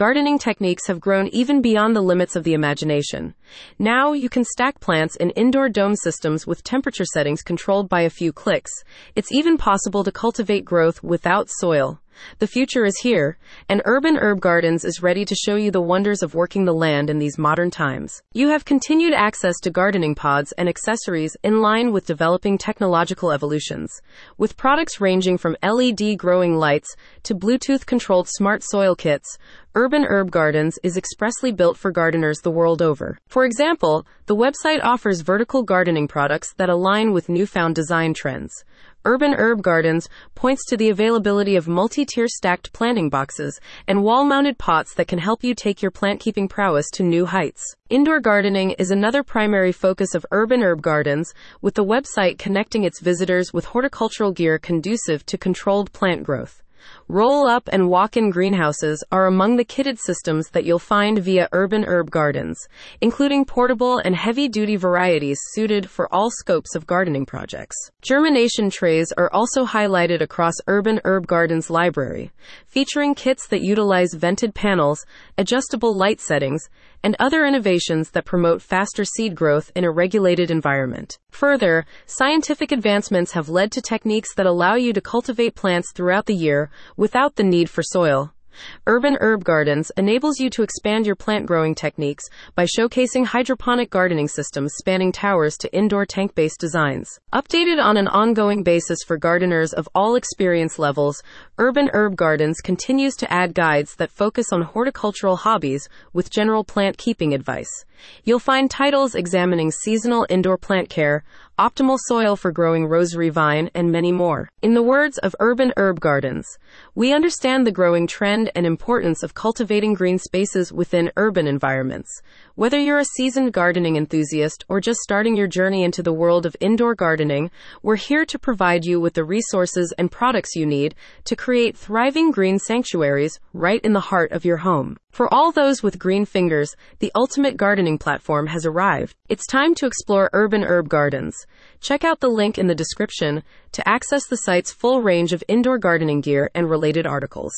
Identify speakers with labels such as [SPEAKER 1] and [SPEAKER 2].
[SPEAKER 1] gardening techniques have grown even beyond the limits of the imagination. Now you can stack plants in indoor dome systems with temperature settings controlled by a few clicks. It's even possible to cultivate growth without soil. The future is here, and Urban Herb Gardens is ready to show you the wonders of working the land in these modern times. You have continued access to gardening pods and accessories in line with developing technological evolutions. With products ranging from LED growing lights to Bluetooth controlled smart soil kits, Urban Herb Gardens is expressly built for gardeners the world over. For example, the website offers vertical gardening products that align with newfound design trends. Urban Herb Gardens points to the availability of multi tier stacked planting boxes and wall mounted pots that can help you take your plant keeping prowess to new heights. Indoor gardening is another primary focus of Urban Herb Gardens, with the website connecting its visitors with horticultural gear conducive to controlled plant growth. Roll up and walk in greenhouses are among the kitted systems that you'll find via Urban Herb Gardens, including portable and heavy duty varieties suited for all scopes of gardening projects. Germination trays are also highlighted across Urban Herb Gardens library, featuring kits that utilize vented panels, adjustable light settings, and other innovations that promote faster seed growth in a regulated environment. Further, scientific advancements have led to techniques that allow you to cultivate plants throughout the year without the need for soil. Urban Herb Gardens enables you to expand your plant growing techniques by showcasing hydroponic gardening systems spanning towers to indoor tank based designs. Updated on an ongoing basis for gardeners of all experience levels, Urban Herb Gardens continues to add guides that focus on horticultural hobbies with general plant keeping advice. You'll find titles examining seasonal indoor plant care, optimal soil for growing rosary vine, and many more. In the words of Urban Herb Gardens, we understand the growing trend and importance of cultivating green spaces within urban environments. Whether you're a seasoned gardening enthusiast or just starting your journey into the world of indoor gardening, we're here to provide you with the resources and products you need to create thriving green sanctuaries right in the heart of your home. For all those with green fingers, the ultimate gardening platform has arrived. It's time to explore Urban Herb Gardens. Check out the link in the description to access the site's full range of indoor gardening gear and related articles.